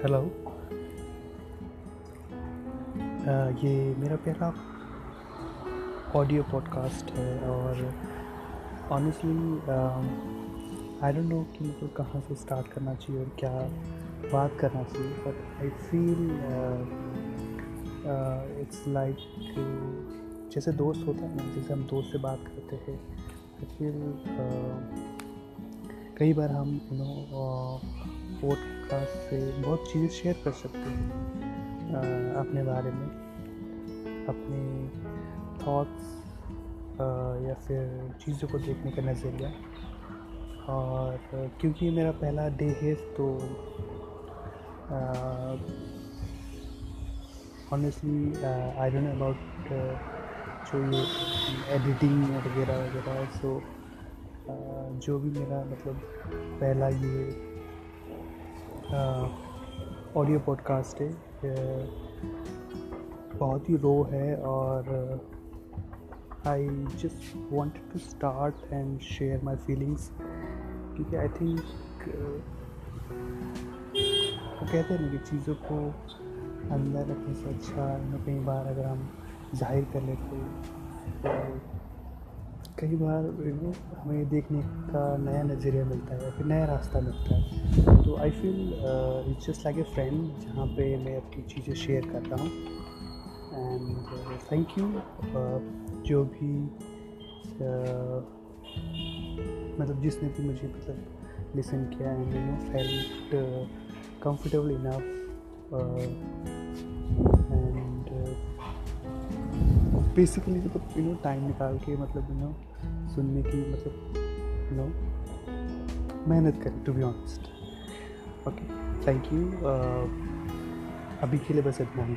Hello ये मेरा पहला ऑडियो पॉडकास्ट है और ऑनेस्टली आई डोंट नो कि मतलब कहाँ से स्टार्ट करना चाहिए और क्या बात करना चाहिए but I feel it's like जैसे दोस्त होता है ना, जैसे हम दोस्त से बात करते हैं आई फील कई बार हम यू नो पॉडकास्ट से बहुत चीज़ें शेयर कर सकते हैं अपने बारे में, अपने थॉट्स या फिर चीज़ों को देखने का नज़रिया। और क्योंकि मेरा पहला डे है तो ऑनेस्टली आई डोंट अबाउट जो ये एडिटिंग वगैरह वगैरह सो जो भी मेरा मतलब पहला ये ऑडियो पॉडकास्ट है। बहुत ही रो है और I just wanted to start and share my feelings क्योंकि आई थिंक वो कहते हैं ना कि चीज़ों को अंदर रखने से अच्छा कई बार अगर हम ज़ाहिर कर लेते तो कई बार हमें देखने का नया नज़रिया मिलता है या फिर नया रास्ता मिलता है। तो I feel it's just like a friend जहाँ पे मैं अपनी चीज़ें शेयर करता हूँ। एंड थैंक यू जो भी uh, मतलब जिसने भी मुझे मतलब लिसन किया and you know felt comfortable enough basically मतलब यू नो टाइम निकाल के मतलब यू नो सुनने की मतलब यू नो मेहनत करें to be honest okay thank you अभी के लिए बस इतना ही।